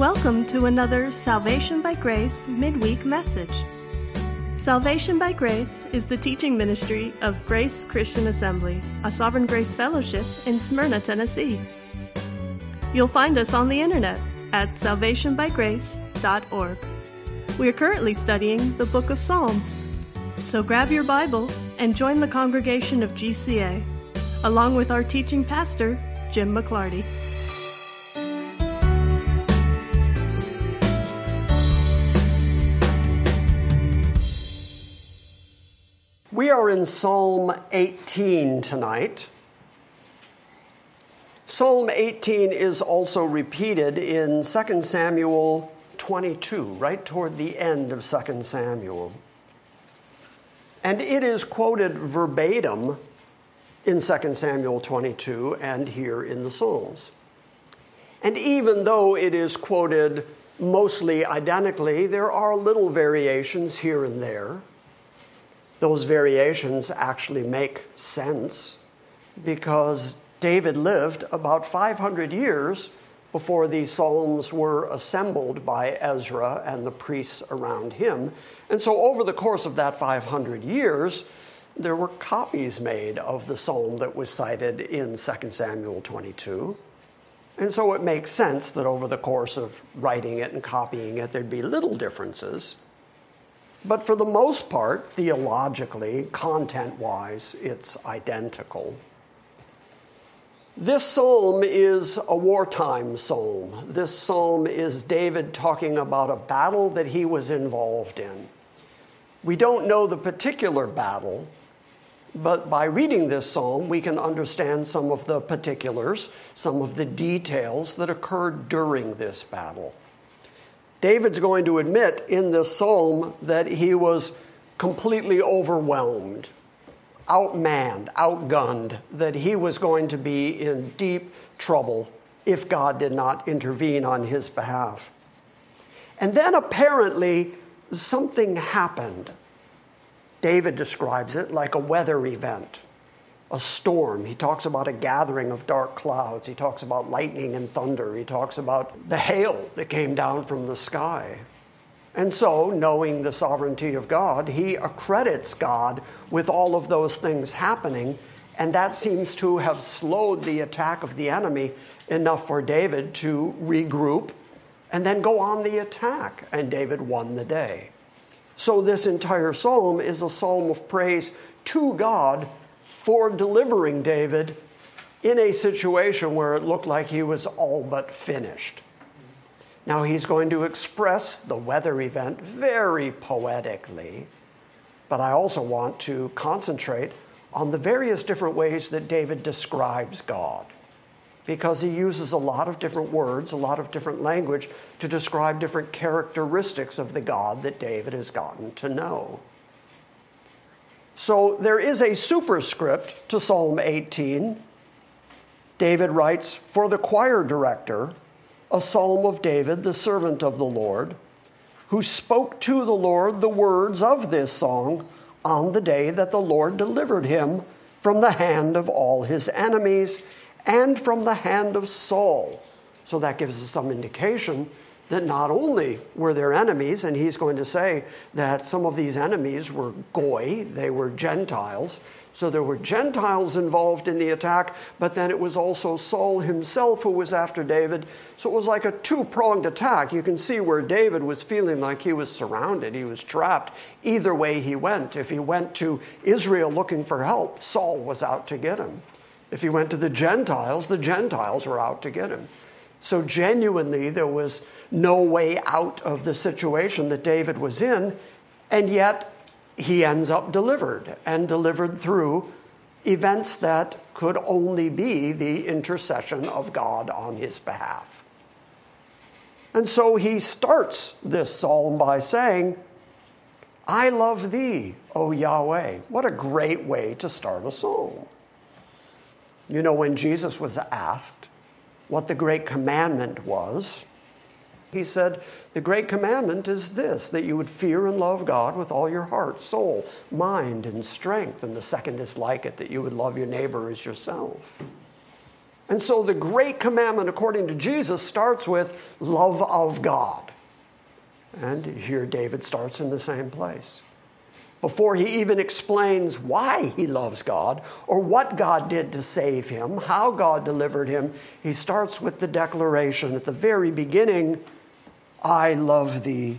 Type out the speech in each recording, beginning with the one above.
Welcome to another Salvation by Grace midweek message. Salvation by Grace is the teaching ministry of Grace Christian Assembly, a Sovereign Grace Fellowship in Smyrna, Tennessee. You'll find us on the internet at salvationbygrace.org. We are currently studying the book of Psalms. So grab your Bible and join the congregation of GCA, along with our teaching pastor, Jim McClarty. We are in Psalm 18 tonight. Psalm 18 is also repeated in 2 Samuel 22, right toward the end of 2 Samuel. And it is quoted verbatim in 2 Samuel 22 and here in the Psalms. And even though it is quoted mostly identically, there are little variations here and there those variations actually make sense because David lived about 500 years before these psalms were assembled by Ezra and the priests around him. And so, over the course of that 500 years, there were copies made of the psalm that was cited in 2 Samuel 22. And so it makes sense that over the course of writing it and copying it, there'd be little differences. But for the most part, theologically, content wise, it's identical. This psalm is a wartime psalm. This psalm is David talking about a battle that he was involved in. We don't know the particular battle, but by reading this psalm, we can understand some of the particulars, some of the details that occurred during this battle. David's going to admit in this psalm that he was completely overwhelmed, outmanned, outgunned, that he was going to be in deep trouble if God did not intervene on his behalf. And then apparently something happened. David describes it like a weather event a storm. He talks about a gathering of dark clouds. He talks about lightning and thunder. He talks about the hail that came down from the sky. And so, knowing the sovereignty of God, he accredits God with all of those things happening, and that seems to have slowed the attack of the enemy enough for David to regroup and then go on the attack, and David won the day. So, this entire psalm is a psalm of praise to God for delivering David in a situation where it looked like he was all but finished. Now he's going to express the weather event very poetically, but I also want to concentrate on the various different ways that David describes God. Because he uses a lot of different words, a lot of different language to describe different characteristics of the God that David has gotten to know. So there is a superscript to Psalm 18. David writes, For the choir director, a psalm of David, the servant of the Lord, who spoke to the Lord the words of this song on the day that the Lord delivered him from the hand of all his enemies and from the hand of Saul. So that gives us some indication that not only were there enemies, and he's going to say that some of these enemies were Goy, they were Gentiles. So there were Gentiles involved in the attack, but then it was also Saul himself who was after David. So it was like a two pronged attack. You can see where David was feeling like he was surrounded, he was trapped. Either way he went. If he went to Israel looking for help, Saul was out to get him. If he went to the Gentiles, the Gentiles were out to get him. So, genuinely, there was no way out of the situation that David was in, and yet he ends up delivered and delivered through events that could only be the intercession of God on his behalf. And so he starts this psalm by saying, I love thee, O Yahweh. What a great way to start a psalm. You know, when Jesus was asked, what the great commandment was. He said, The great commandment is this that you would fear and love God with all your heart, soul, mind, and strength. And the second is like it, that you would love your neighbor as yourself. And so the great commandment, according to Jesus, starts with love of God. And here David starts in the same place. Before he even explains why he loves God or what God did to save him, how God delivered him, he starts with the declaration at the very beginning I love thee,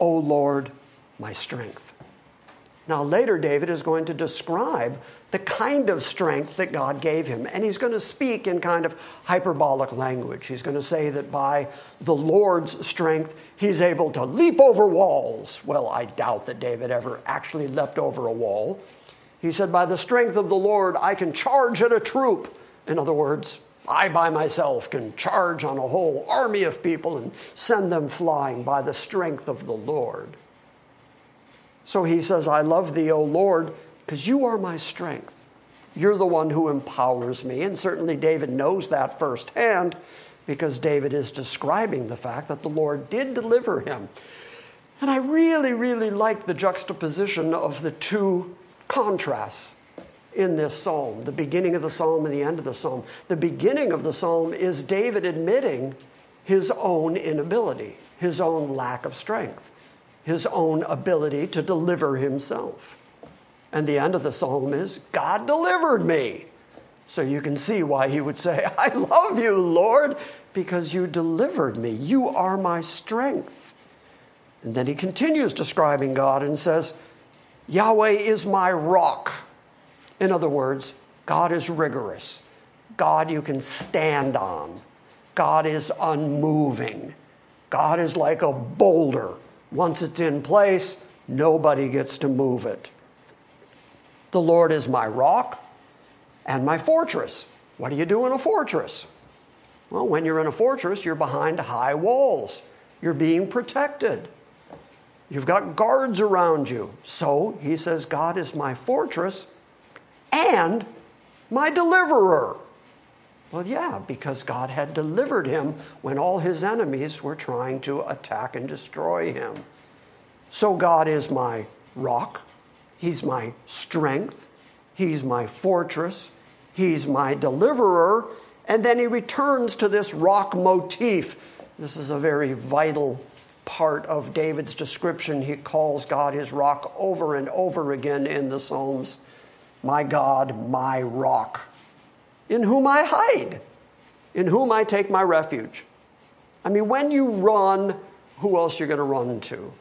O Lord, my strength. Now, later, David is going to describe the kind of strength that God gave him. And he's going to speak in kind of hyperbolic language. He's going to say that by the Lord's strength, he's able to leap over walls. Well, I doubt that David ever actually leapt over a wall. He said, By the strength of the Lord, I can charge at a troop. In other words, I by myself can charge on a whole army of people and send them flying by the strength of the Lord. So he says, I love thee, O Lord, because you are my strength. You're the one who empowers me. And certainly David knows that firsthand because David is describing the fact that the Lord did deliver him. And I really, really like the juxtaposition of the two contrasts in this psalm the beginning of the psalm and the end of the psalm. The beginning of the psalm is David admitting his own inability, his own lack of strength his own ability to deliver himself. And the end of the psalm is God delivered me. So you can see why he would say, I love you, Lord, because you delivered me. You are my strength. And then he continues describing God and says, Yahweh is my rock. In other words, God is rigorous. God you can stand on. God is unmoving. God is like a boulder once it's in place, nobody gets to move it. The Lord is my rock and my fortress. What do you do in a fortress? Well, when you're in a fortress, you're behind high walls. You're being protected. You've got guards around you. So he says, God is my fortress and my deliverer. Well, yeah, because God had delivered him when all his enemies were trying to attack and destroy him. So God is my rock, He's my strength, He's my fortress, He's my deliverer. And then he returns to this rock motif. This is a very vital part of David's description. He calls God his rock over and over again in the Psalms. My God, my rock in whom I hide, in whom I take my refuge. I mean, when you run, who else you're going to run to?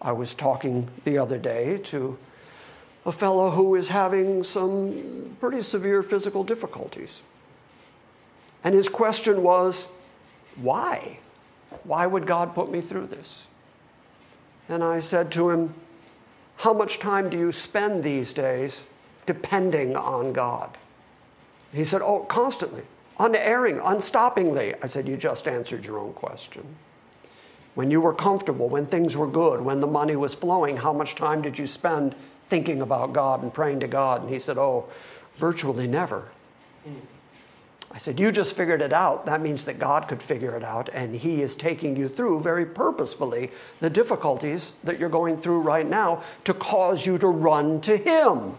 I was talking the other day to a fellow who is having some pretty severe physical difficulties. And his question was, why? Why would God put me through this? And I said to him, How much time do you spend these days depending on God? He said, Oh, constantly, unerring, unstoppingly. I said, You just answered your own question. When you were comfortable, when things were good, when the money was flowing, how much time did you spend thinking about God and praying to God? And he said, Oh, virtually never. I said, You just figured it out. That means that God could figure it out, and He is taking you through very purposefully the difficulties that you're going through right now to cause you to run to Him.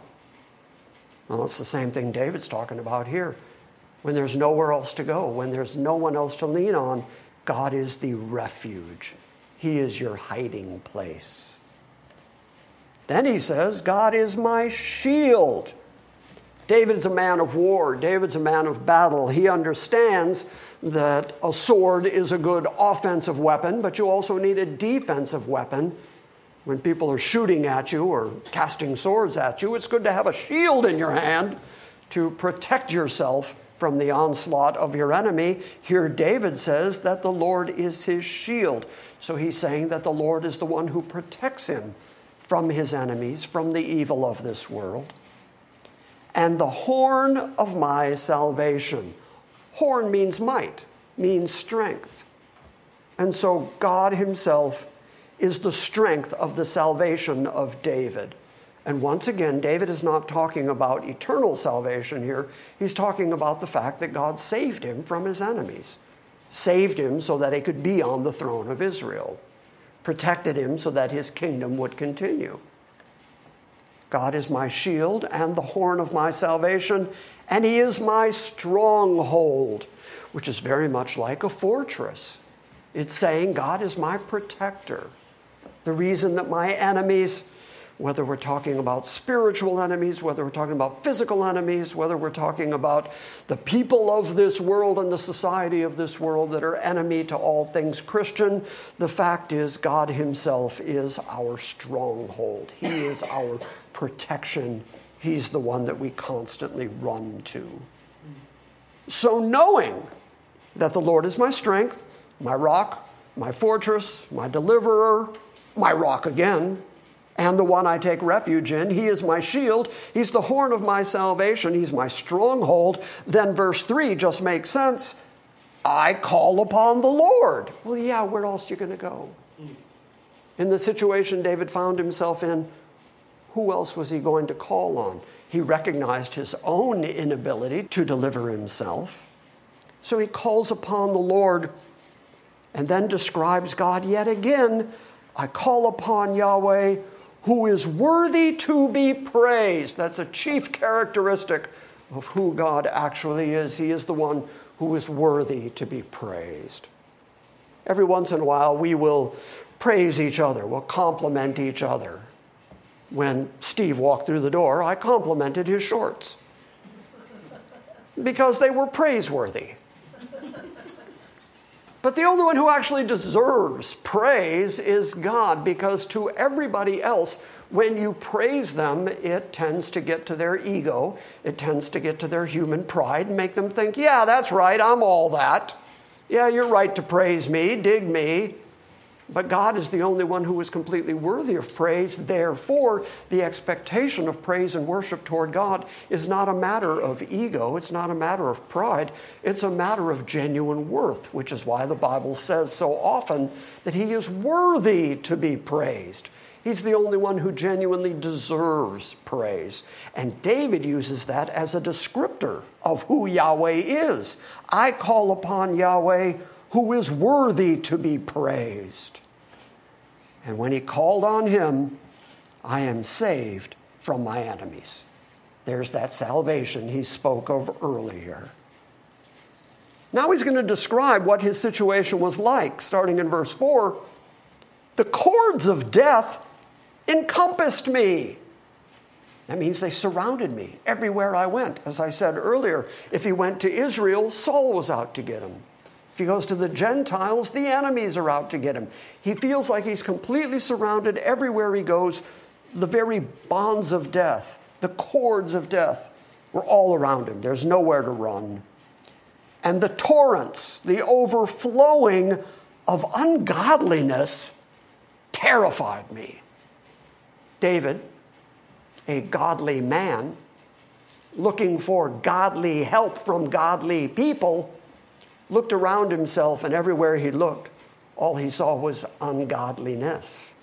Well, it's the same thing David's talking about here. When there's nowhere else to go, when there's no one else to lean on, God is the refuge. He is your hiding place. Then he says, God is my shield. David's a man of war. David's a man of battle. He understands that a sword is a good offensive weapon, but you also need a defensive weapon when people are shooting at you or casting swords at you, it's good to have a shield in your hand to protect yourself from the onslaught of your enemy. Here, David says that the Lord is his shield. So he's saying that the Lord is the one who protects him from his enemies, from the evil of this world. And the horn of my salvation. Horn means might, means strength. And so God himself is the strength of the salvation of David. And once again, David is not talking about eternal salvation here. He's talking about the fact that God saved him from his enemies, saved him so that he could be on the throne of Israel, protected him so that his kingdom would continue. God is my shield and the horn of my salvation, and he is my stronghold, which is very much like a fortress. It's saying God is my protector. The reason that my enemies whether we're talking about spiritual enemies, whether we're talking about physical enemies, whether we're talking about the people of this world and the society of this world that are enemy to all things Christian, the fact is God Himself is our stronghold. He is our protection. He's the one that we constantly run to. So, knowing that the Lord is my strength, my rock, my fortress, my deliverer, my rock again, and the one I take refuge in. He is my shield. He's the horn of my salvation. He's my stronghold. Then verse 3 just makes sense. I call upon the Lord. Well, yeah, where else are you going to go? In the situation David found himself in, who else was he going to call on? He recognized his own inability to deliver himself. So he calls upon the Lord and then describes God yet again. I call upon Yahweh who is worthy to be praised. That's a chief characteristic of who God actually is. He is the one who is worthy to be praised. Every once in a while, we will praise each other, we'll compliment each other. When Steve walked through the door, I complimented his shorts because they were praiseworthy. But the only one who actually deserves praise is God, because to everybody else, when you praise them, it tends to get to their ego, it tends to get to their human pride, and make them think, yeah, that's right, I'm all that. Yeah, you're right to praise me, dig me. But God is the only one who is completely worthy of praise. Therefore, the expectation of praise and worship toward God is not a matter of ego, it's not a matter of pride, it's a matter of genuine worth, which is why the Bible says so often that He is worthy to be praised. He's the only one who genuinely deserves praise. And David uses that as a descriptor of who Yahweh is. I call upon Yahweh who is worthy to be praised. And when he called on him, I am saved from my enemies. There's that salvation he spoke of earlier. Now he's going to describe what his situation was like, starting in verse 4. The cords of death encompassed me. That means they surrounded me everywhere I went. As I said earlier, if he went to Israel, Saul was out to get him. If he goes to the Gentiles, the enemies are out to get him. He feels like he's completely surrounded everywhere he goes. The very bonds of death, the cords of death, were all around him. There's nowhere to run. And the torrents, the overflowing of ungodliness, terrified me. David, a godly man, looking for godly help from godly people, looked around himself, and everywhere he looked, all he saw was ungodliness.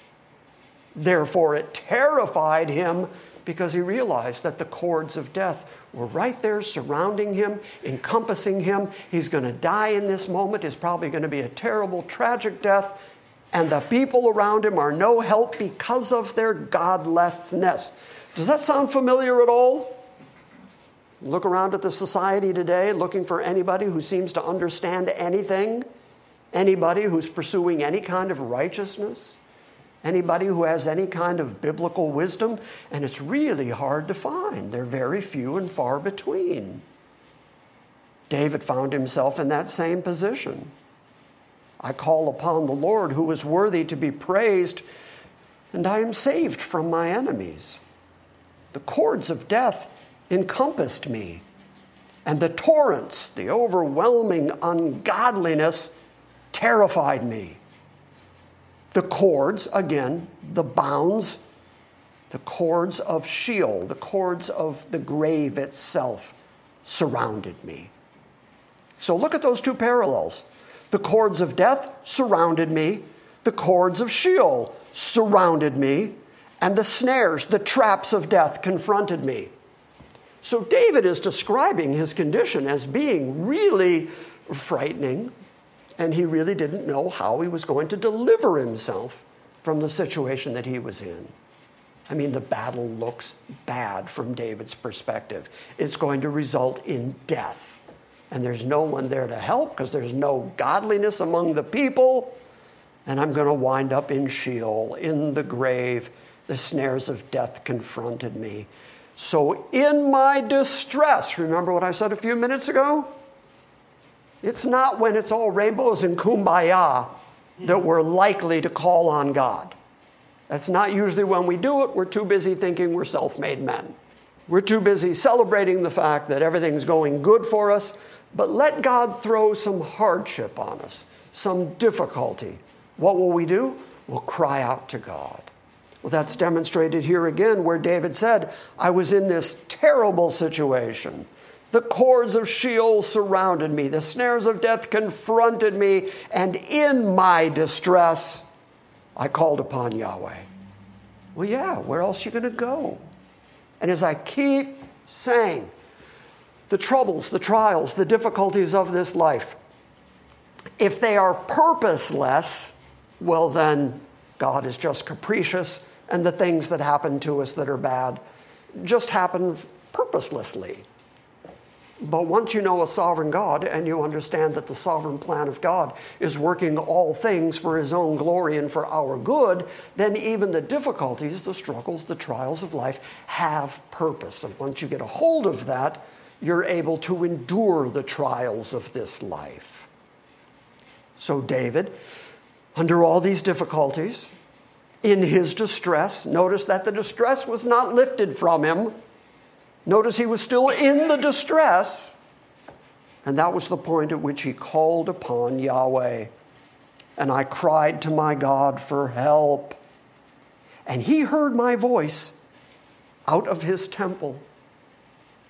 Therefore, it terrified him because he realized that the cords of death were right there surrounding him, encompassing him. He's going to die in this moment. It's probably going to be a terrible, tragic death. And the people around him are no help because of their godlessness. Does that sound familiar at all? Look around at the society today looking for anybody who seems to understand anything, anybody who's pursuing any kind of righteousness, anybody who has any kind of biblical wisdom, and it's really hard to find. They're very few and far between. David found himself in that same position. I call upon the Lord who is worthy to be praised, and I am saved from my enemies. The cords of death encompassed me. And the torrents, the overwhelming ungodliness, terrified me. The cords, again, the bounds, the cords of Sheol, the cords of the grave itself, surrounded me. So look at those two parallels. The cords of death surrounded me, the cords of Sheol surrounded me, and the snares, the traps of death confronted me. So David is describing his condition as being really frightening, and he really didn't know how he was going to deliver himself from the situation that he was in. I mean, the battle looks bad from David's perspective. It's going to result in death. And there's no one there to help because there's no godliness among the people. And I'm going to wind up in Sheol, in the grave. The snares of death confronted me. So, in my distress, remember what I said a few minutes ago? It's not when it's all rainbows and kumbaya that we're likely to call on God. That's not usually when we do it. We're too busy thinking we're self made men. We're too busy celebrating the fact that everything's going good for us. But let God throw some hardship on us, some difficulty. What will we do? We'll cry out to God. Well, that's demonstrated here again, where David said, I was in this terrible situation. The cords of Sheol surrounded me, the snares of death confronted me, and in my distress, I called upon Yahweh. Well, yeah, where else are you going to go? And as I keep saying, the troubles, the trials, the difficulties of this life, if they are purposeless, well, then God is just capricious, and the things that happen to us that are bad just happen purposelessly. But once you know a sovereign God and you understand that the sovereign plan of God is working all things for his own glory and for our good, then even the difficulties, the struggles, the trials of life have purpose. And once you get a hold of that, you're able to endure the trials of this life. So, David, under all these difficulties, in his distress, notice that the distress was not lifted from him Notice he was still in the distress, and that was the point at which he called upon Yahweh. And I cried to my God for help. And he heard my voice out of his temple.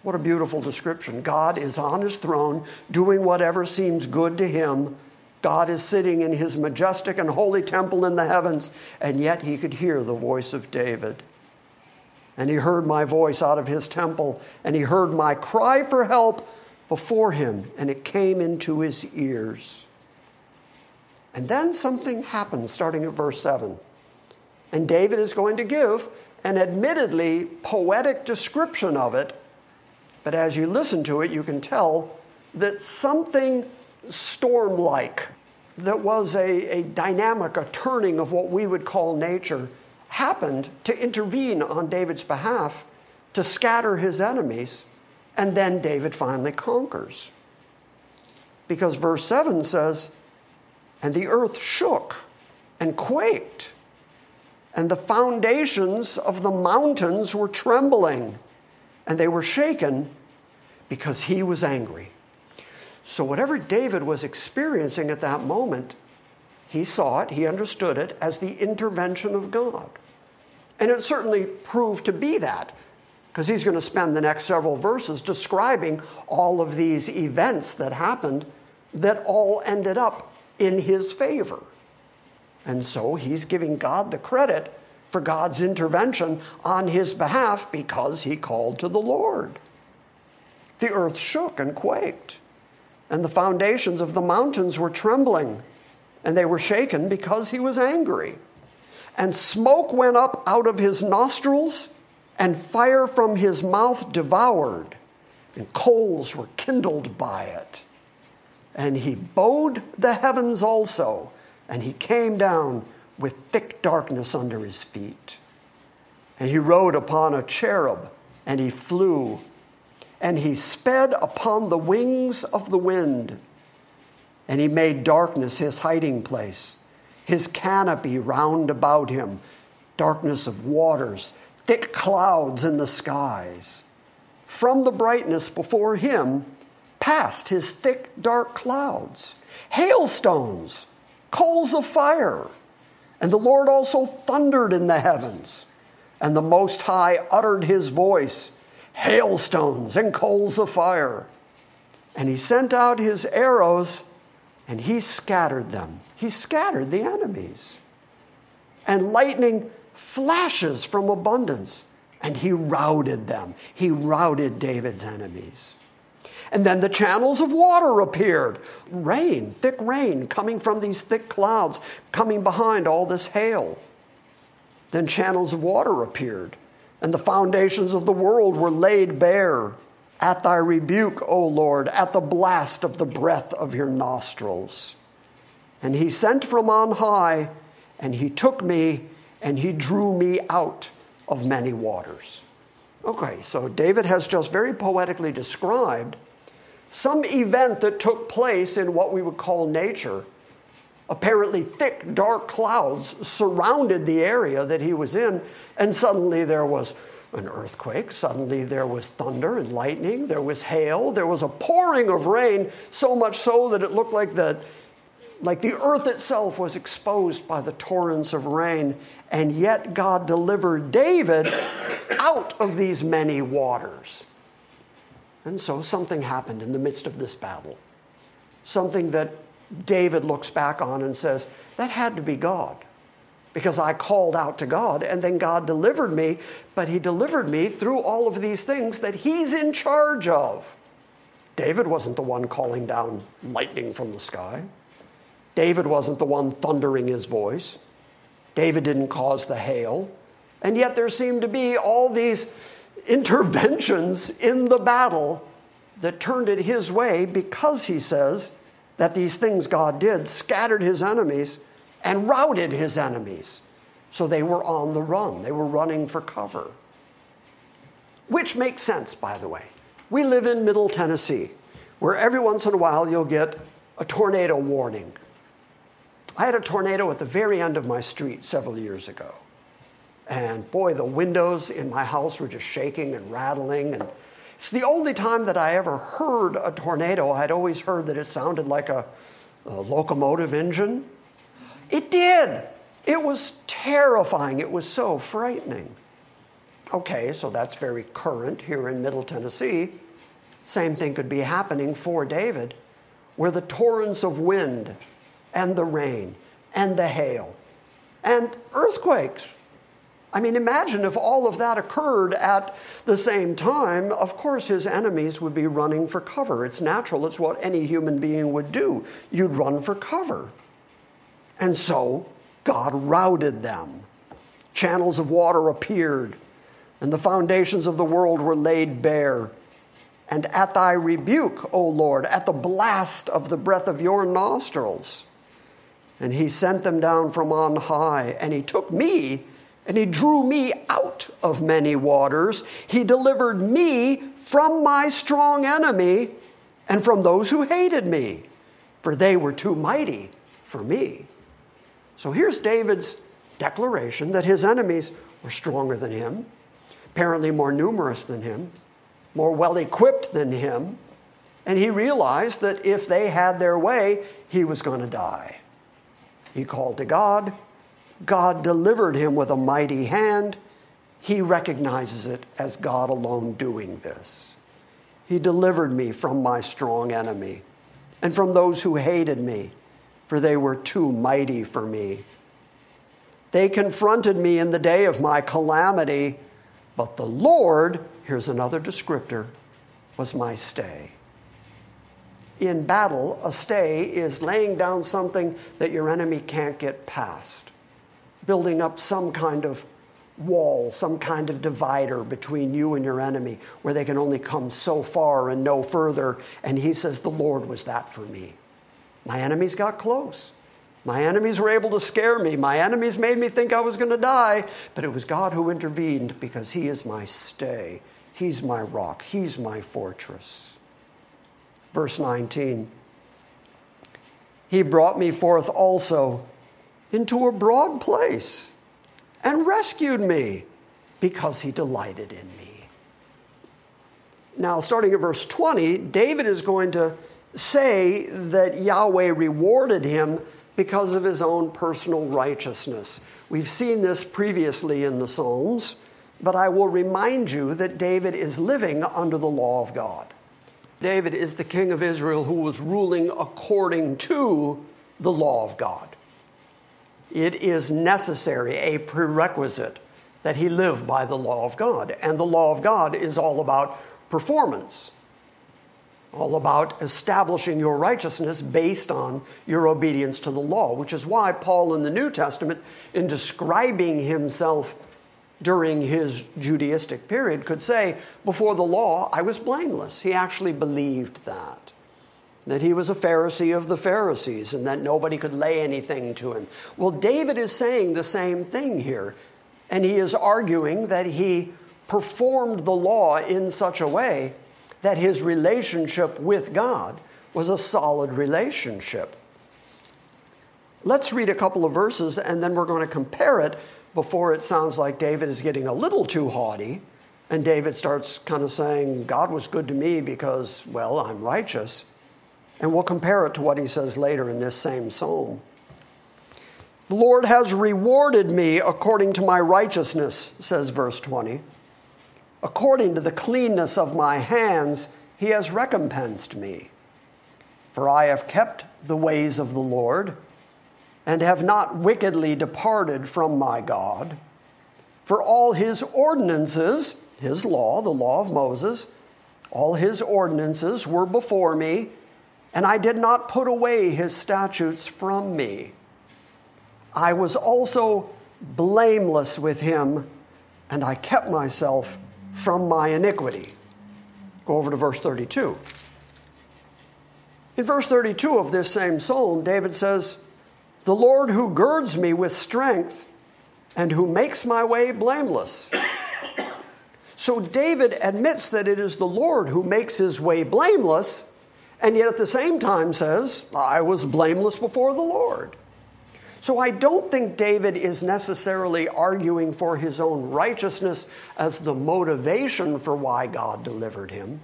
What a beautiful description. God is on his throne, doing whatever seems good to him. God is sitting in his majestic and holy temple in the heavens, and yet he could hear the voice of David. And he heard my voice out of his temple, and he heard my cry for help before him, and it came into his ears. And then something happens starting at verse 7. And David is going to give an admittedly poetic description of it, but as you listen to it, you can tell that something storm like, that was a, a dynamic, a turning of what we would call nature, happened to intervene on David's behalf to scatter his enemies, and then David finally conquers. Because verse 7 says, And the earth shook and quaked, and the foundations of the mountains were trembling, and they were shaken because he was angry. So, whatever David was experiencing at that moment, he saw it, he understood it as the intervention of God. And it certainly proved to be that, because he's going to spend the next several verses describing all of these events that happened that all ended up in his favor. And so he's giving God the credit for God's intervention on his behalf because he called to the Lord. The earth shook and quaked, and the foundations of the mountains were trembling, and they were shaken because he was angry. And smoke went up out of his nostrils, and fire from his mouth devoured, and coals were kindled by it. And he bowed the heavens also, and he came down with thick darkness under his feet. And he rode upon a cherub, and he flew, and he sped upon the wings of the wind, and he made darkness his hiding place his canopy round about him, darkness of waters, thick clouds in the skies. From the brightness before him passed his thick dark clouds, hailstones, coals of fire. And the Lord also thundered in the heavens, and the Most High uttered his voice, hailstones and coals of fire. And he sent out his arrows, and he scattered them he scattered the enemies. And lightning flashes from abundance, and he routed them. He routed David's enemies. And then the channels of water appeared rain, thick rain coming from these thick clouds, coming behind all this hail. Then channels of water appeared, and the foundations of the world were laid bare. At thy rebuke, O Lord, at the blast of the breath of your nostrils. And he sent from on high, and he took me, and he drew me out of many waters. Okay, so David has just very poetically described some event that took place in what we would call nature. Apparently, thick, dark clouds surrounded the area that he was in, and suddenly there was an earthquake. Suddenly there was thunder and lightning. There was hail. There was a pouring of rain, so much so that it looked like the, like the earth itself was exposed by the torrents of rain. And yet God delivered David out of these many waters. And so something happened in the midst of this battle. Something that David looks back on and says, that had to be God because I called out to God and then God delivered me, but He delivered me through all of these things that He's in charge of. David wasn't the one calling down lightning from the sky. David wasn't the one thundering his voice. David didn't cause the hail. And yet there seemed to be all these interventions in the battle that turned it his way because he says that these things God did scattered his enemies and routed his enemies. So they were on the run, they were running for cover. Which makes sense, by the way. We live in Middle Tennessee, where every once in a while you'll get a tornado warning. I had a tornado at the very end of my street several years ago. And boy, the windows in my house were just shaking and rattling. And it's the only time that I ever heard a tornado. I'd always heard that it sounded like a, a locomotive engine. It did. It was terrifying. It was so frightening. Okay, so that's very current here in Middle Tennessee. Same thing could be happening for David, where the torrents of wind and the rain and the hail and earthquakes. I mean, imagine if all of that occurred at the same time. Of course, his enemies would be running for cover. It's natural, it's what any human being would do. You'd run for cover. And so God routed them. Channels of water appeared, and the foundations of the world were laid bare. And at thy rebuke, O Lord, at the blast of the breath of your nostrils. And he sent them down from on high, and he took me, and he drew me out of many waters. He delivered me from my strong enemy and from those who hated me, for they were too mighty for me. So here's David's declaration that his enemies were stronger than him, apparently more numerous than him, more well equipped than him, and he realized that if they had their way, he was going to die. He called to God. God delivered him with a mighty hand. He recognizes it as God alone doing this. He delivered me from my strong enemy and from those who hated me for they were too mighty for me. They confronted me in the day of my calamity, but the Lord, here's another descriptor, was my stay. In battle, a stay is laying down something that your enemy can't get past, building up some kind of wall, some kind of divider between you and your enemy where they can only come so far and no further. And he says, The Lord was that for me. My enemies got close. My enemies were able to scare me. My enemies made me think I was going to die, but it was God who intervened because He is my stay. He's my rock. He's my fortress. Verse 19 He brought me forth also into a broad place and rescued me because He delighted in me. Now, starting at verse 20, David is going to say that Yahweh rewarded him because of his own personal righteousness. We've seen this previously in the Psalms, but I will remind you that David is living under the law of God. David is the king of Israel who was ruling according to the law of God. It is necessary, a prerequisite, that he live by the law of God. And the law of God is all about performance. all about establishing your righteousness based on your obedience to the law, which is why Paul in the New Testament, in describing himself during his Judaistic period, could say, Before the law, I was blameless. He actually believed that. That he was a Pharisee of the Pharisees and that nobody could lay anything to him. Well, David is saying the same thing here. And he is arguing that he performed the law in such a way that his relationship with God was a solid relationship. Let's read a couple of verses and then we're going to compare it before it sounds like David is getting a little too haughty and David starts kind of saying, God was good to me because, well, I'm righteous. And we'll compare it to what he says later in this same psalm. The Lord has rewarded me according to my righteousness, says verse 20. According to the cleanness of my hands, he has recompensed me. For I have kept the ways of the Lord, and have not wickedly departed from my God. For all his ordinances, his law, the law of Moses, all his ordinances were before me, and I did not put away his statutes from me. I was also blameless with him, and I kept myself from my iniquity. Go over to verse 32. In verse 32 of this same psalm, David says, The Lord who girds me with strength and who makes my way blameless. So David admits that it is the Lord who makes his way blameless, and yet at the same time says, I was blameless before the Lord. So I don't think David is necessarily arguing for his own righteousness as the motivation for why God delivered him.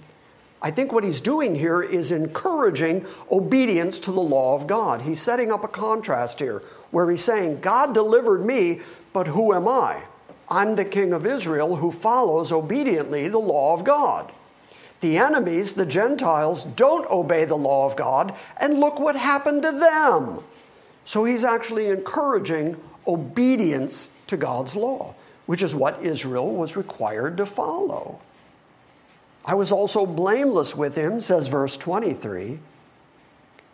I think what he's doing here is encouraging obedience to the law of God. He's setting up a contrast here where he's saying, God delivered me, but who am I? I'm the king of Israel who follows obediently the law of God. The enemies, the Gentiles, don't obey the law of God, and look what happened to them. So he's actually encouraging obedience to God's law, which is what Israel was required to follow. I was also blameless with him, says verse 23.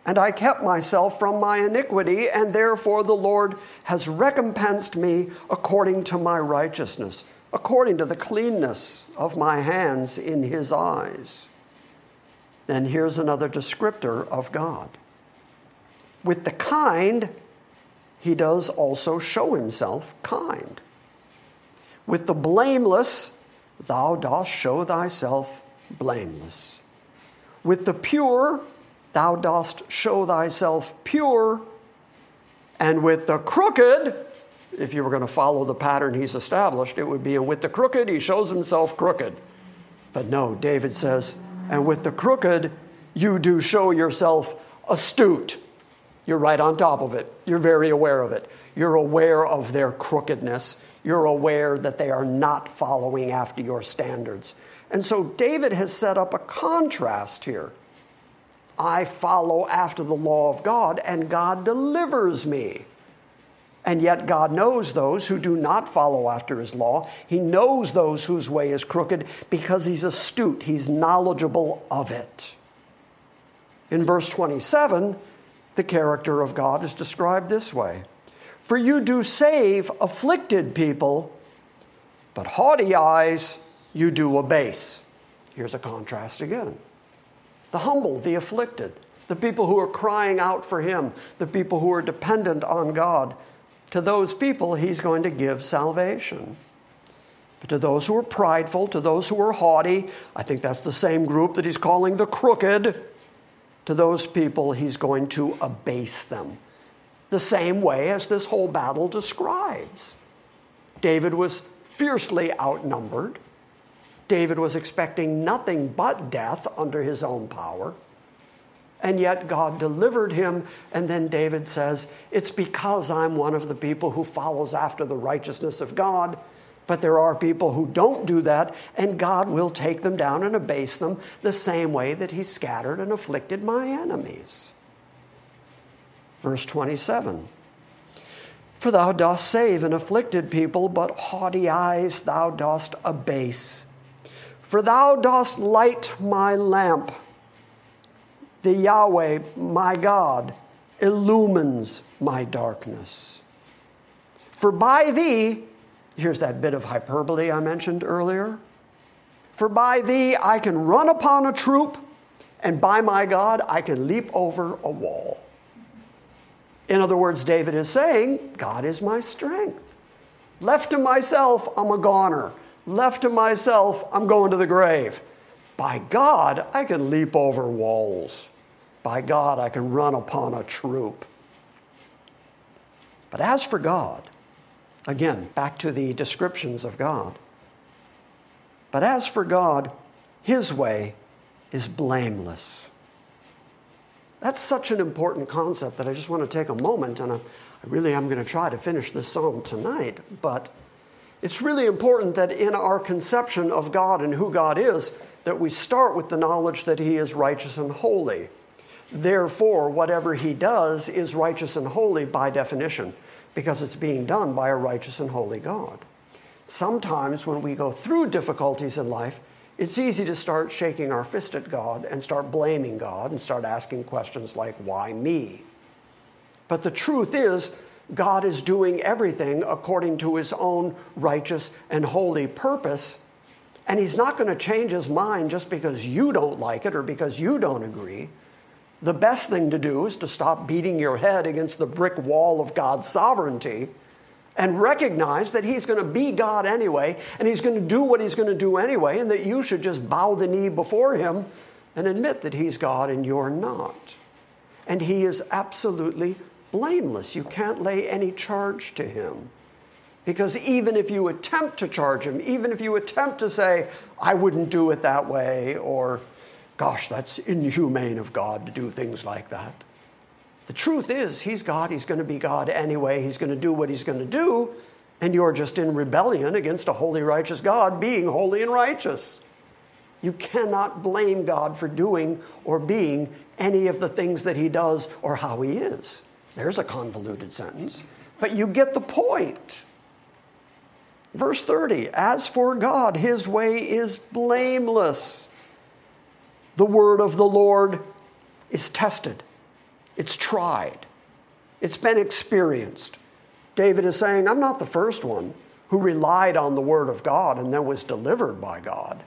And I kept myself from my iniquity, and therefore the Lord has recompensed me according to my righteousness, according to the cleanness of my hands in his eyes. Then here's another descriptor of God. With the kind, he does also show himself kind. With the blameless, thou dost show thyself blameless. With the pure, thou dost show thyself pure. And with the crooked, if you were going to follow the pattern he's established, it would be, with the crooked, he shows himself crooked. But no, David says, and with the crooked, you do show yourself astute. You're right on top of it. You're very aware of it. You're aware of their crookedness. You're aware that they are not following after your standards. And so David has set up a contrast here. I follow after the law of God, and God delivers me. And yet, God knows those who do not follow after his law. He knows those whose way is crooked because he's astute, he's knowledgeable of it. In verse 27, the character of God is described this way For you do save afflicted people, but haughty eyes you do abase. Here's a contrast again. The humble, the afflicted, the people who are crying out for Him, the people who are dependent on God. To those people, He's going to give salvation. But to those who are prideful, to those who are haughty, I think that's the same group that He's calling the crooked to those people, he's going to abase them. The same way as this whole battle describes. David was fiercely outnumbered. David was expecting nothing but death under his own power. And yet God delivered him. And then David says, It's because I'm one of the people who follows after the righteousness of God but there are people who don't do that, and God will take them down and abase them the same way that He scattered and afflicted my enemies. Verse 27 For thou dost save an afflicted people, but haughty eyes thou dost abase. For thou dost light my lamp. The Yahweh, my God, illumines my darkness. For by thee, here's that bit of hyperbole I mentioned earlier. For by thee I can run upon a troop, and by my God I can leap over a wall. In other words, David is saying, God is my strength. Left to myself, I'm a goner. Left to myself, I'm going to the grave. By God, I can leap over walls. By God, I can run upon a troop. But as for God, again, back to the descriptions of God. But as for God, his way is blameless. That's such an important concept that I just want to take a moment, and I, really am going to try to finish this psalm tonight. But it's really important that in our conception of God and who God is, that we start with the knowledge that He is righteous and holy. Therefore, whatever He does is righteous and holy by definition, because it's being done by a righteous and holy God. Sometimes when we go through difficulties in life, it's easy to start shaking our fist at God and start blaming God and start asking questions like, why me? But the truth is, God is doing everything according to his own righteous and holy purpose. And he's not going to change his mind just because you don't like it or because you don't agree. The best thing to do is to stop beating your head against the brick wall of God's sovereignty and recognize that he's going to be God anyway and he's going to do what he's going to do anyway and that you should just bow the knee before him and admit that he's God and you're not. And he is absolutely blameless. You can't lay any charge to him. Because even if you attempt to charge him, even if you attempt to say, I wouldn't do it that way, or gosh, that's inhumane of God to do things like that. The truth is, he's God, he's going to be God anyway, he's going to do what he's going to do, and you're just in rebellion against a holy, righteous God being holy and righteous. You cannot blame God for doing or being any of the things that he does or how he is. There's a convoluted sentence, but you get the point. Verse 30 As for God, his way is blameless. The word of the Lord is tested, it's tried, it's been experienced. David is saying, I'm not the first one who relied on the word of God and then was delivered by God.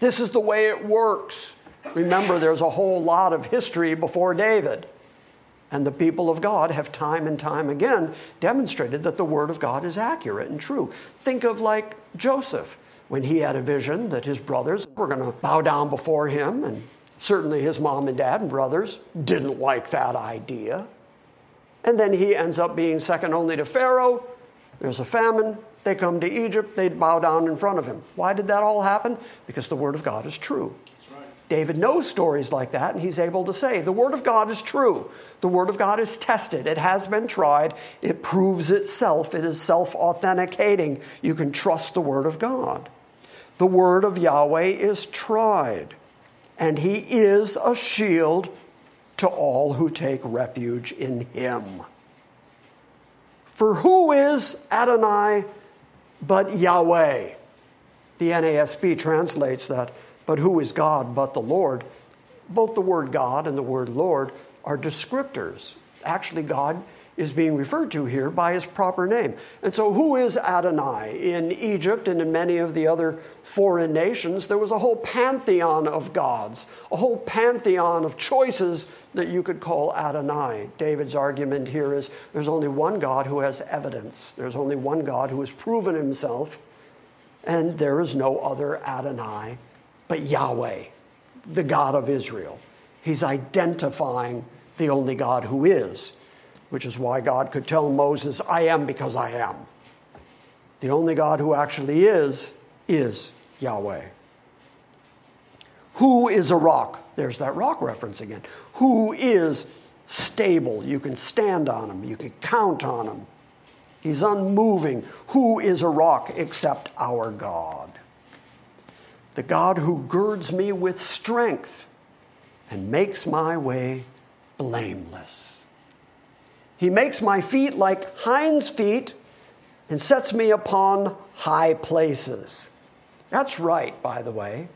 This is the way it works. Remember, there's a whole lot of history before David. And the people of God have time and time again demonstrated that the Word of God is accurate and true. Think of like Joseph, when he had a vision that his brothers were going to bow down before him, and certainly his mom and dad and brothers didn't like that idea. And then he ends up being second only to Pharaoh. There's a famine. They come to Egypt. They bow down in front of him. Why did that all happen? Because the Word of God is true. David knows stories like that, and he's able to say, The Word of God is true. The Word of God is tested. It has been tried. It proves itself. It is self authenticating. You can trust the Word of God. The Word of Yahweh is tried, and He is a shield to all who take refuge in Him. For who is Adonai but Yahweh? The NASB translates that but who is God but the Lord? Both the word God and the word Lord are descriptors. Actually, God is being referred to here by his proper name. And so, who is Adonai? In Egypt and in many of the other foreign nations, there was a whole pantheon of gods, a whole pantheon of choices that you could call Adonai. David's argument here is there's only one God who has evidence, there's only one God who has proven himself, and there is no other Adonai but Yahweh, the God of Israel. He's identifying the only God who is, which is why God could tell Moses, I am because I am. The only God who actually is, is Yahweh. Who is a rock? There's that rock reference again. Who is stable? You can stand on him, you can count on him. He's unmoving. Who is a rock except our God? The God who girds me with strength and makes my way blameless. He makes my feet like hinds' feet and sets me upon high places. That's right, by the way.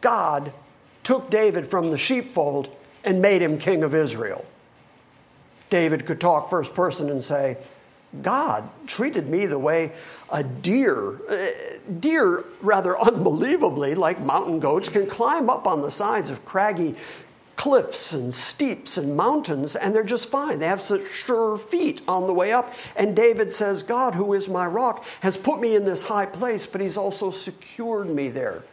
God took David from the sheepfold and made him king of Israel. David could talk first person and say, God treated me the way a deer, uh, deer rather unbelievably, like mountain goats, can climb up on the sides of craggy cliffs and steeps and mountains, and they're just fine. They have such sure feet on the way up. And David says, God, who is my rock, has put me in this high place, but he's also secured me there.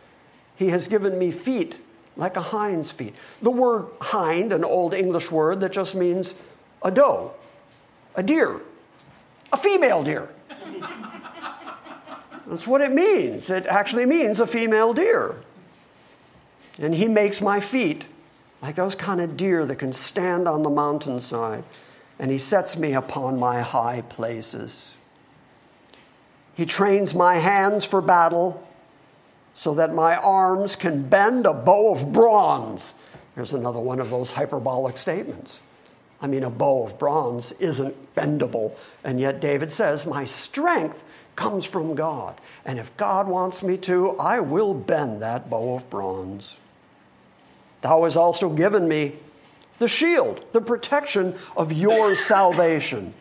He has given me feet like a hind's feet. The word hind, an old English word that just means a doe, a deer, a female deer. That's what it means. It actually means a female deer. And he makes my feet like those kind of deer that can stand on the mountainside, and he sets me upon my high places. He trains my hands for battle so that my arms can bend a bow of bronze. There's another one of those hyperbolic statements. I mean, a bow of bronze isn't bendable. And yet, David says, My strength comes from God. And if God wants me to, I will bend that bow of bronze. Thou hast also given me the shield, the protection of your salvation.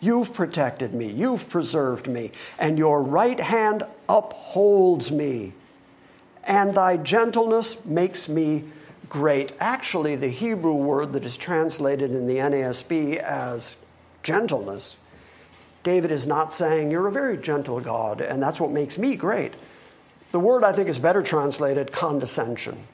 You've protected me, you've preserved me, and your right hand upholds me. And thy gentleness makes me great. Actually, the Hebrew word that is translated in the NASB as gentleness, David is not saying, You're a very gentle God, and that's what makes me great. The word I think is better translated condescension.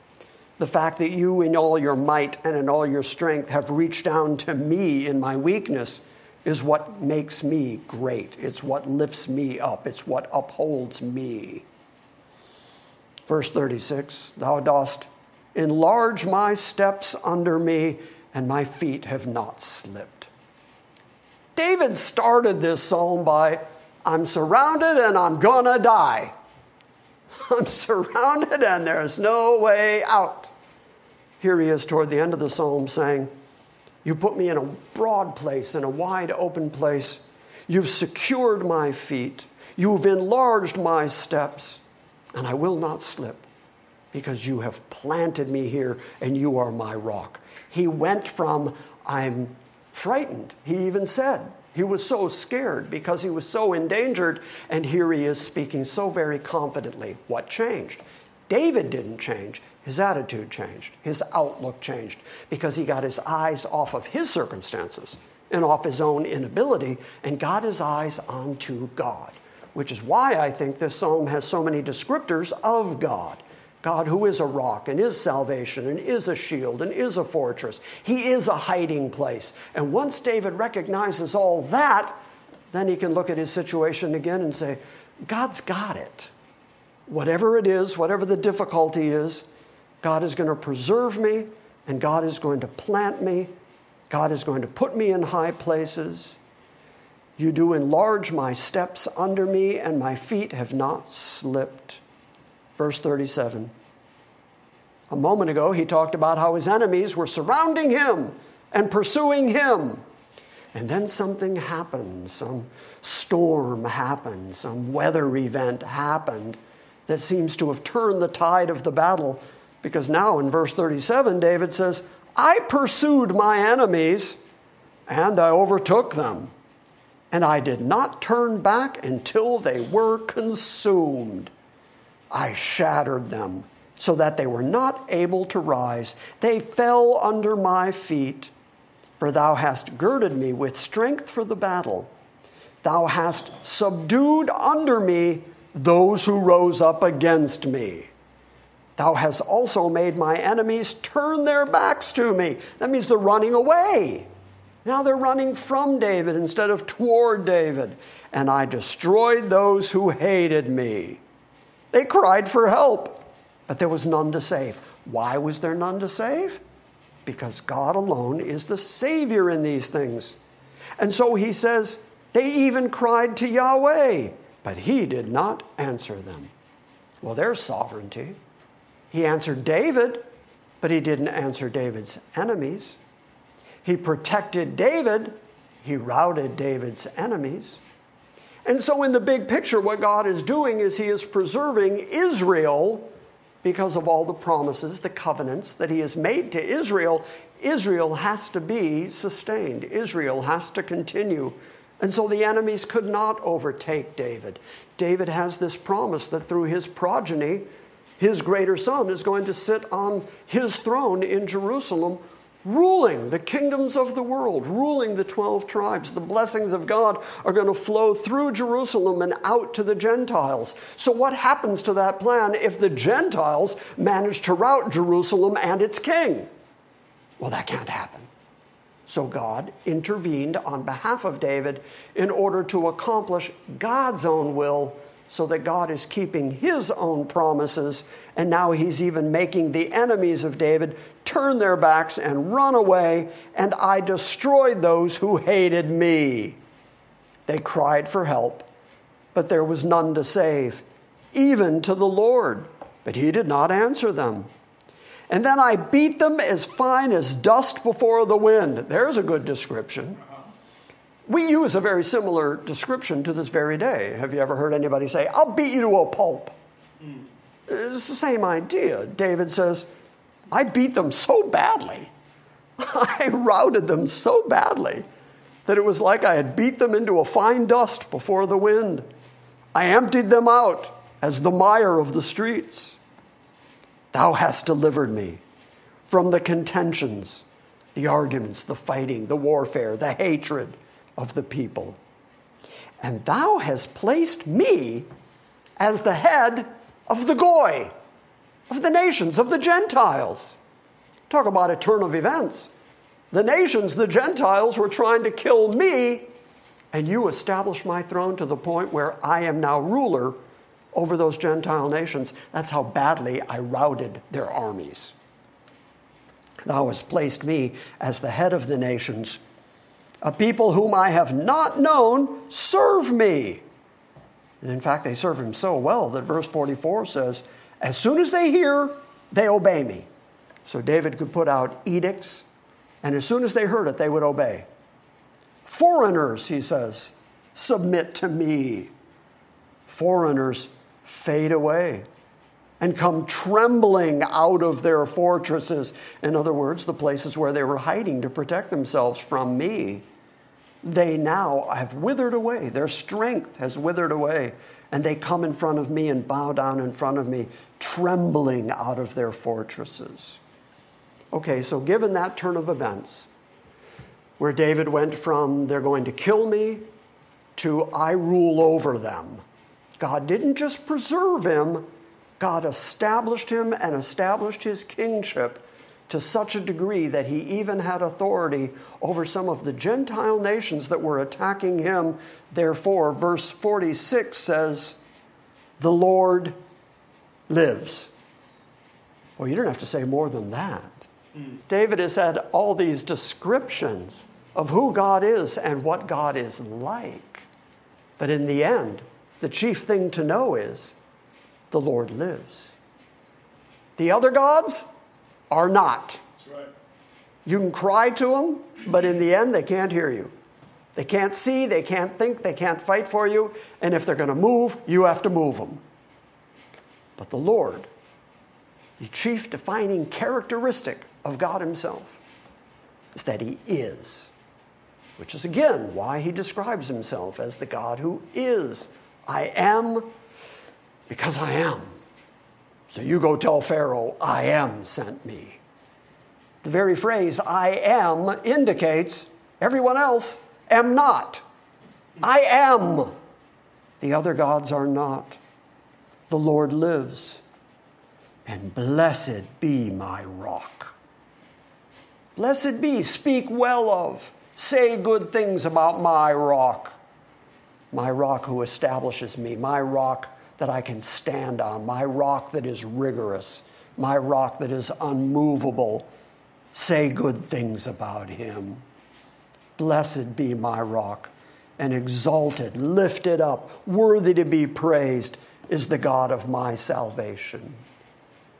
The fact that you, in all your might and in all your strength, have reached down to me in my weakness is what makes me great. It's what lifts me up, it's what upholds me. Verse 36 Thou dost enlarge my steps under me, and my feet have not slipped. David started this psalm by, I'm surrounded and I'm gonna die. I'm surrounded and there's no way out. Here he is toward the end of the psalm saying, You put me in a broad place, in a wide open place. You've secured my feet. You've enlarged my steps, and I will not slip because you have planted me here and you are my rock. He went from, I'm frightened. He even said, he was so scared because he was so endangered, and here he is speaking so very confidently. What changed? David didn't change. His attitude changed. His outlook changed because he got his eyes off of his circumstances and off his own inability and got his eyes onto God, which is why I think this psalm has so many descriptors of God. God, who is a rock and is salvation and is a shield and is a fortress. He is a hiding place. And once David recognizes all that, then he can look at his situation again and say, God's got it. Whatever it is, whatever the difficulty is, God is going to preserve me and God is going to plant me. God is going to put me in high places. You do enlarge my steps under me, and my feet have not slipped. Verse 37. A moment ago, he talked about how his enemies were surrounding him and pursuing him. And then something happened, some storm happened, some weather event happened that seems to have turned the tide of the battle. Because now in verse 37, David says, I pursued my enemies and I overtook them, and I did not turn back until they were consumed. I shattered them so that they were not able to rise. They fell under my feet, for thou hast girded me with strength for the battle. Thou hast subdued under me those who rose up against me. Thou hast also made my enemies turn their backs to me. That means they're running away. Now they're running from David instead of toward David. And I destroyed those who hated me. They cried for help, but there was none to save. Why was there none to save? Because God alone is the Savior in these things. And so he says, they even cried to Yahweh, but he did not answer them. Well, there's sovereignty. He answered David, but he didn't answer David's enemies. He protected David, he routed David's enemies. And so, in the big picture, what God is doing is He is preserving Israel because of all the promises, the covenants that he has made to Israel, Israel has to be sustained. Israel has to continue. And so the enemies could not overtake David. David has this promise that through his progeny, his greater son is going to sit on his throne in Jerusalem ruling the kingdoms of the world, ruling the 12 tribes. The blessings of God are going to flow through Jerusalem and out to the Gentiles. So, what happens to that plan if the Gentiles manage to rout Jerusalem and its king? Well, that can't happen. So, God intervened on behalf of David in order to accomplish God's own will so that God is keeping his own promises, and now he's even making the enemies of David turn their backs and run away, and I destroyed those who hated me. They cried for help, but there was none to save, even to the Lord, but he did not answer them. And then I beat them as fine as dust before the wind. There's a good description. We use a very similar description to this very day. Have you ever heard anybody say, I'll beat you to a pulp? Mm. It's the same idea. David says, I beat them so badly. I routed them so badly that it was like I had beat them into a fine dust before the wind. I emptied them out as the mire of the streets. Thou hast delivered me from the contentions, the arguments, the fighting, the warfare, the hatred of the people. And thou hast placed me as the head of the Goy, of the nations, of the Gentiles. Talk about a turn of events. The nations, the Gentiles, were trying to kill me, and you established my throne to the point where I am now ruler over those Gentile nations. That's how badly I routed their armies. Thou hast placed me as the head of the nations a people whom I have not known serve me. And in fact, they serve him so well that verse 44 says, As soon as they hear, they obey me. So David could put out edicts, and as soon as they heard it, they would obey. Foreigners, he says, submit to me. Foreigners fade away and come trembling out of their fortresses. In other words, the places where they were hiding to protect themselves from me. They now have withered away. Their strength has withered away. And they come in front of me and bow down in front of me, trembling out of their fortresses. Okay, so given that turn of events, where David went from they're going to kill me to I rule over them, God didn't just preserve him, God established him and established his kingship to such a degree that he even had authority over some of the Gentile nations that were attacking him. Therefore, verse 46 says, The Lord lives. Well, you don't have to say more than that. Mm. David has had all these descriptions of who God is and what God is like. But in the end, the chief thing to know is the Lord lives. The other gods are not. Right. You can cry to them, but in the end, they can't hear you. They can't see, they can't think, they can't fight for you, and if they're going to move, you have to move them. But the Lord, the chief defining characteristic of God Himself, is that He is, which is again why He describes Himself as the God who is. I am because I am. So you go tell Pharaoh, I am sent me. The very phrase, I am, indicates everyone else am not. I am. The other gods are not. The Lord lives. And blessed be my rock. Blessed be, speak well of, say good things about my rock. My rock who establishes me, my rock that I can stand on, my rock that is rigorous, my rock that is unmovable. Say good things about him. Blessed be my rock, and exalted, lifted up, worthy to be praised is the God of my salvation.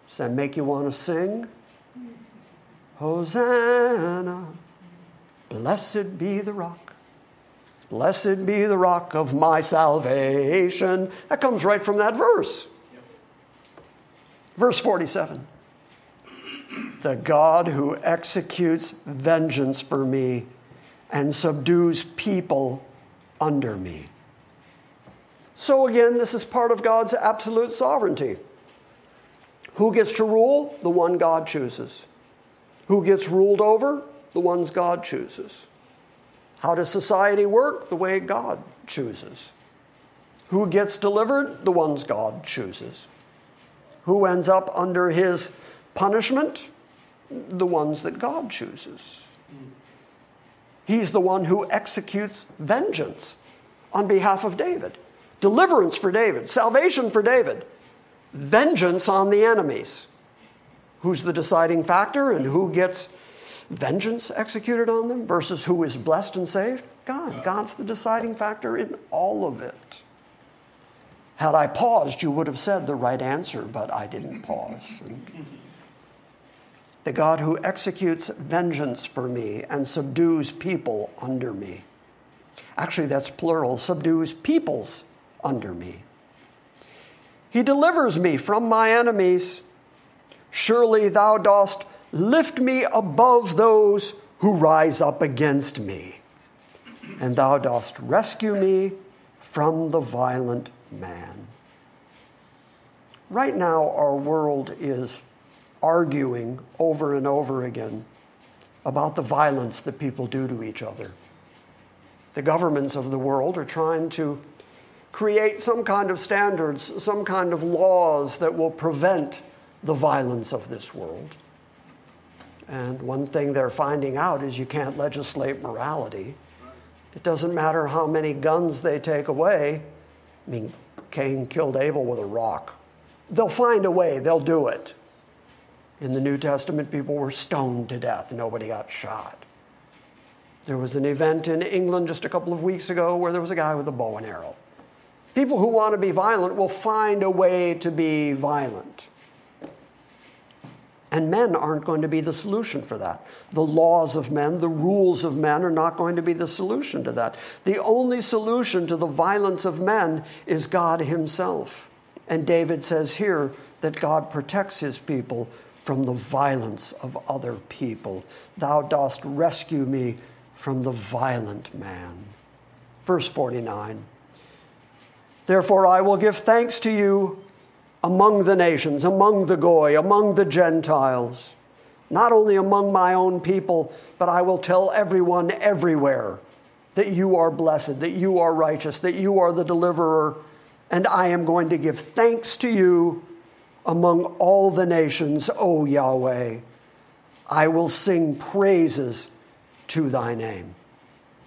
Does that make you want to sing? Hosanna, blessed be the rock. Blessed be the rock of my salvation. That comes right from that verse. Verse 47 The God who executes vengeance for me and subdues people under me. So, again, this is part of God's absolute sovereignty. Who gets to rule? The one God chooses. Who gets ruled over? The ones God chooses. How does society work? The way God chooses. Who gets delivered? The ones God chooses. Who ends up under his punishment? The ones that God chooses. He's the one who executes vengeance on behalf of David, deliverance for David, salvation for David, vengeance on the enemies. Who's the deciding factor and who gets vengeance executed on them versus who is blessed and saved? God. God's the deciding factor in all of it. Had I paused, you would have said the right answer, but I didn't pause. the God who executes vengeance for me and subdues people under me. Actually, that's plural, subdues peoples under me. He delivers me from my enemies. Surely thou dost lift me above those who rise up against me, and thou dost rescue me from the violent man. Right now, our world is arguing over and over again about the violence that people do to each other. The governments of the world are trying to create some kind of standards, some kind of laws that will prevent the violence of this world. And one thing they're finding out is you can't legislate morality. It doesn't matter how many guns they take away. I mean, Cain killed Abel with a rock. They'll find a way, they'll do it. In the New Testament, people were stoned to death, nobody got shot. There was an event in England just a couple of weeks ago where there was a guy with a bow and arrow. People who want to be violent will find a way to be violent. And men aren't going to be the solution for that. The laws of men, the rules of men are not going to be the solution to that. The only solution to the violence of men is God Himself. And David says here that God protects His people from the violence of other people. Thou dost rescue me from the violent man. Verse 49 Therefore I will give thanks to you among the nations, among the Goy, among the Gentiles, not only among my own people, but I will tell everyone everywhere that you are blessed, that you are righteous, that you are the deliverer, and I am going to give thanks to you among all the nations, O Yahweh. I will sing praises to thy name.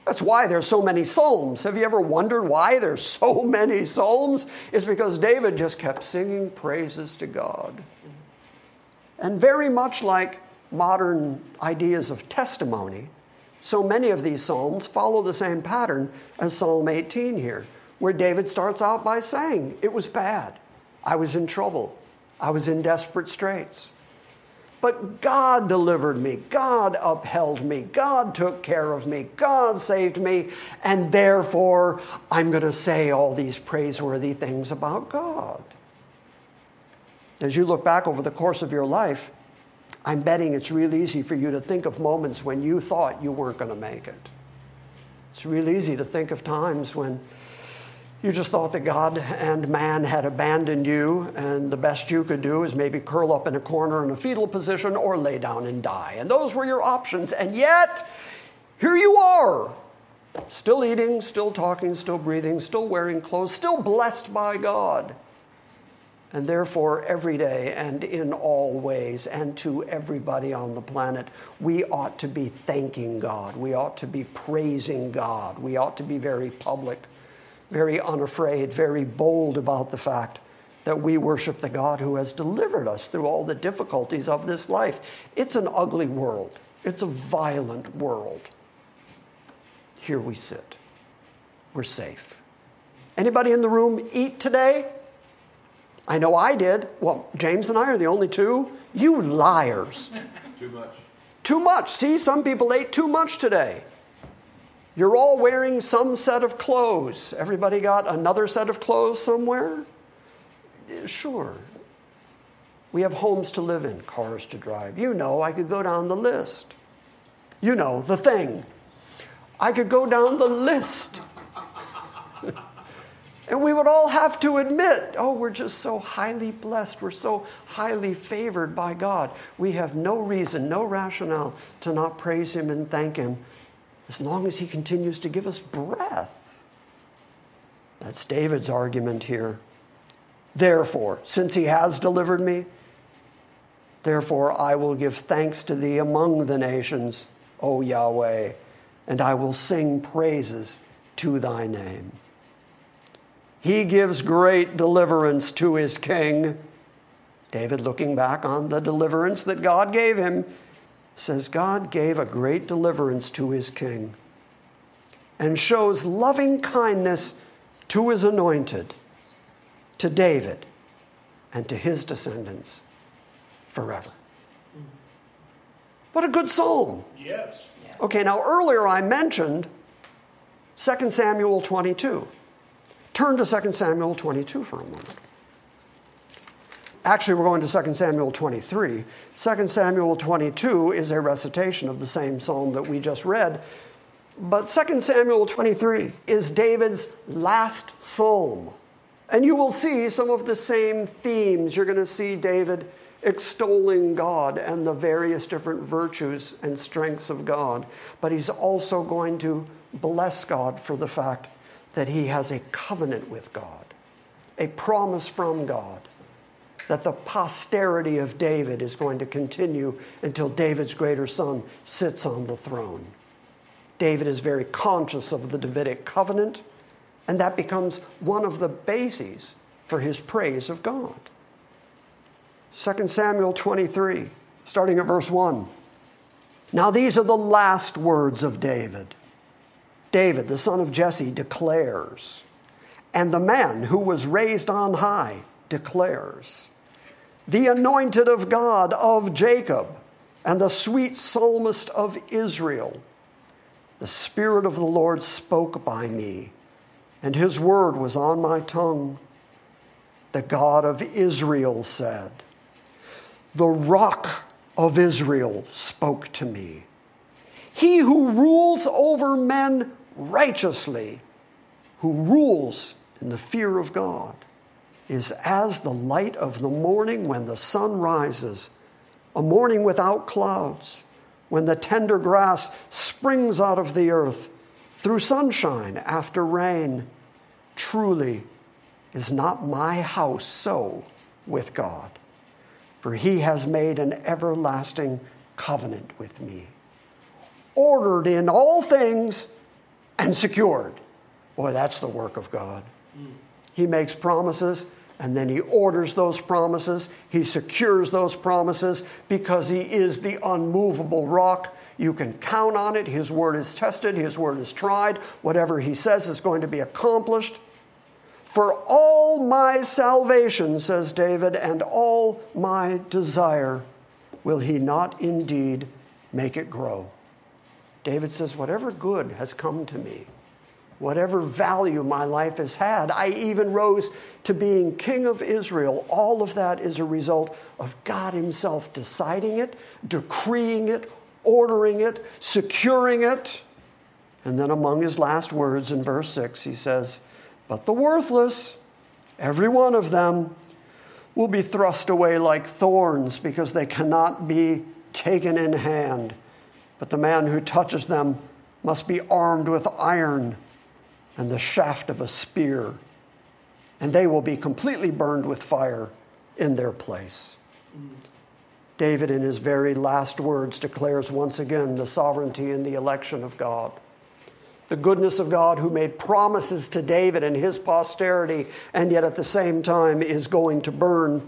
That's why there's so many psalms. Have you ever wondered why there's so many psalms? It's because David just kept singing praises to God. And very much like modern ideas of testimony, so many of these psalms follow the same pattern as Psalm 18 here, where David starts out by saying, It was bad. I was in trouble. I was in desperate straits. But God delivered me. God upheld me. God took care of me. God saved me. And therefore, I'm going to say all these praiseworthy things about God. As you look back over the course of your life, I'm betting it's real easy for you to think of moments when you thought you weren't going to make it. It's real easy to think of times when you just thought that God and man had abandoned you, and the best you could do is maybe curl up in a corner in a fetal position or lay down and die. And those were your options. And yet, here you are, still eating, still talking, still breathing, still wearing clothes, still blessed by God. And therefore, every day and in all ways, and to everybody on the planet, we ought to be thanking God. We ought to be praising God. We ought to be very public very unafraid, very bold about the fact that we worship the God who has delivered us through all the difficulties of this life. It's an ugly world, it's a violent world. Here we sit. We're safe. Anybody in the room eat today? I know I did. Well, James and I are the only two. You liars. Too much. Too much. See, some people ate too much today. You're all wearing some set of clothes. Everybody got another set of clothes somewhere? Sure. We have homes to live in, cars to drive. You know, I could go down the list. You know, the thing. I could go down the list. and we would all have to admit, oh, we're just so highly blessed. We're so highly favored by God. We have no reason, no rationale to not praise Him and thank Him as long as He continues to give us breath. That's David's argument here. Therefore, since He has delivered me, Therefore, I will give thanks to thee among the nations, O Yahweh, and I will sing praises to thy name. He gives great deliverance to his king. David, looking back on the deliverance that God gave him, says God gave a great deliverance to his king and shows loving kindness to his anointed, to David, and to his descendants forever. What a good psalm. Yes. Okay, now earlier I mentioned 2 Samuel 22. Turn to 2 Samuel 22 for a moment. Actually, we're going to 2 Samuel 23. 2 Samuel 22 is a recitation of the same psalm that we just read. But 2 Samuel 23 is David's last psalm. And you will see some of the same themes. You're going to see David extolling God and the various different virtues and strengths of God, but he's also going to bless God for the fact that he has a covenant with God, a promise from God that the posterity of David is going to continue until David's greater son sits on the throne. David is very conscious of the Davidic covenant, and that becomes one of the bases for his praise of God. 2 Samuel 23, starting at verse 1. Now, these are the last words of David. David, the son of Jesse, declares, and the man who was raised on high declares, the anointed of God of Jacob, and the sweet psalmist of Israel. The Spirit of the Lord spoke by me, and his word was on my tongue. The God of Israel said, the rock of Israel spoke to me. He who rules over men righteously, who rules in the fear of God, is as the light of the morning when the sun rises, a morning without clouds, when the tender grass springs out of the earth through sunshine after rain. Truly, is not my house so with God? for he has made an everlasting covenant with me, ordered in all things and secured. Boy, that's the work of God. Mm. He makes promises and then he orders those promises. He secures those promises because he is the unmovable rock. You can count on it. His word is tested, his word is tried. Whatever he says is going to be accomplished. For all my salvation, says David, and all my desire, will he not indeed make it grow? David says, Whatever good has come to me, whatever value my life has had, I even rose to being king of Israel. All of that is a result of God Himself deciding it, decreeing it, ordering it, securing it. And then among his last words in verse 6, he says, but the worthless, every one of them, will be thrust away like thorns because they cannot be taken in hand. But the man who touches them must be armed with iron and the shaft of a spear, and they will be completely burned with fire in their place. David, in his very last words, declares once again the sovereignty and the election of God the goodness of God who made promises to David and his posterity, and yet at the same time is going to burn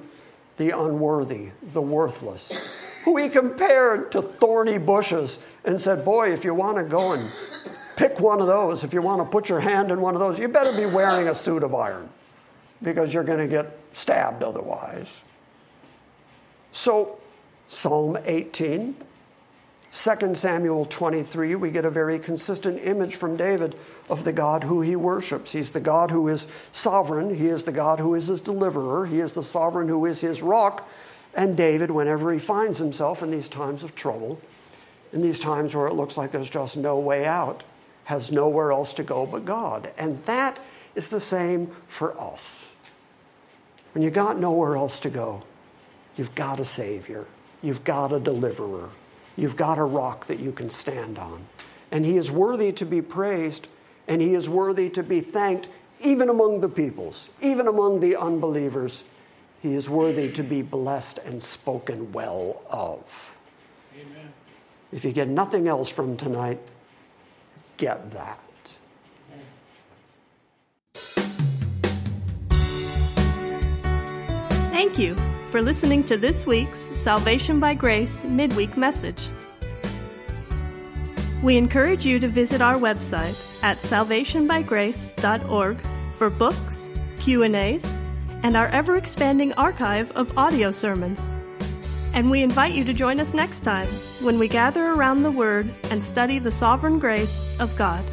the unworthy, the worthless, who he compared to thorny bushes and said, Boy, if you want to go and pick one of those, if you want to put your hand in one of those, you better be wearing a suit of iron because you're going to get stabbed otherwise. So, Psalm 18 2 Samuel 23, we get a very consistent image from David of the God who he worships. He's the God who is sovereign, he is the God who is his deliverer, he is the sovereign who is his rock, And David, whenever he finds himself in these times of trouble, in these times where it looks like there's just no way out, has nowhere else to go but God. And that is the same for us. When you got nowhere else to go, you've got a Savior, you've got a deliverer, you've got a rock that you can stand on. And He is worthy to be praised, and He is worthy to be thanked, even among the peoples, even among the unbelievers. He is worthy to be blessed and spoken well of. Amen. If you get nothing else from tonight, get that. Thank you for listening to this week's Salvation by Grace midweek message. We encourage you to visit our website at salvationbygrace.org for books, Q&As, and our ever-expanding archive of audio sermons. And we invite you to join us next time when we gather around the Word and study the sovereign grace of God.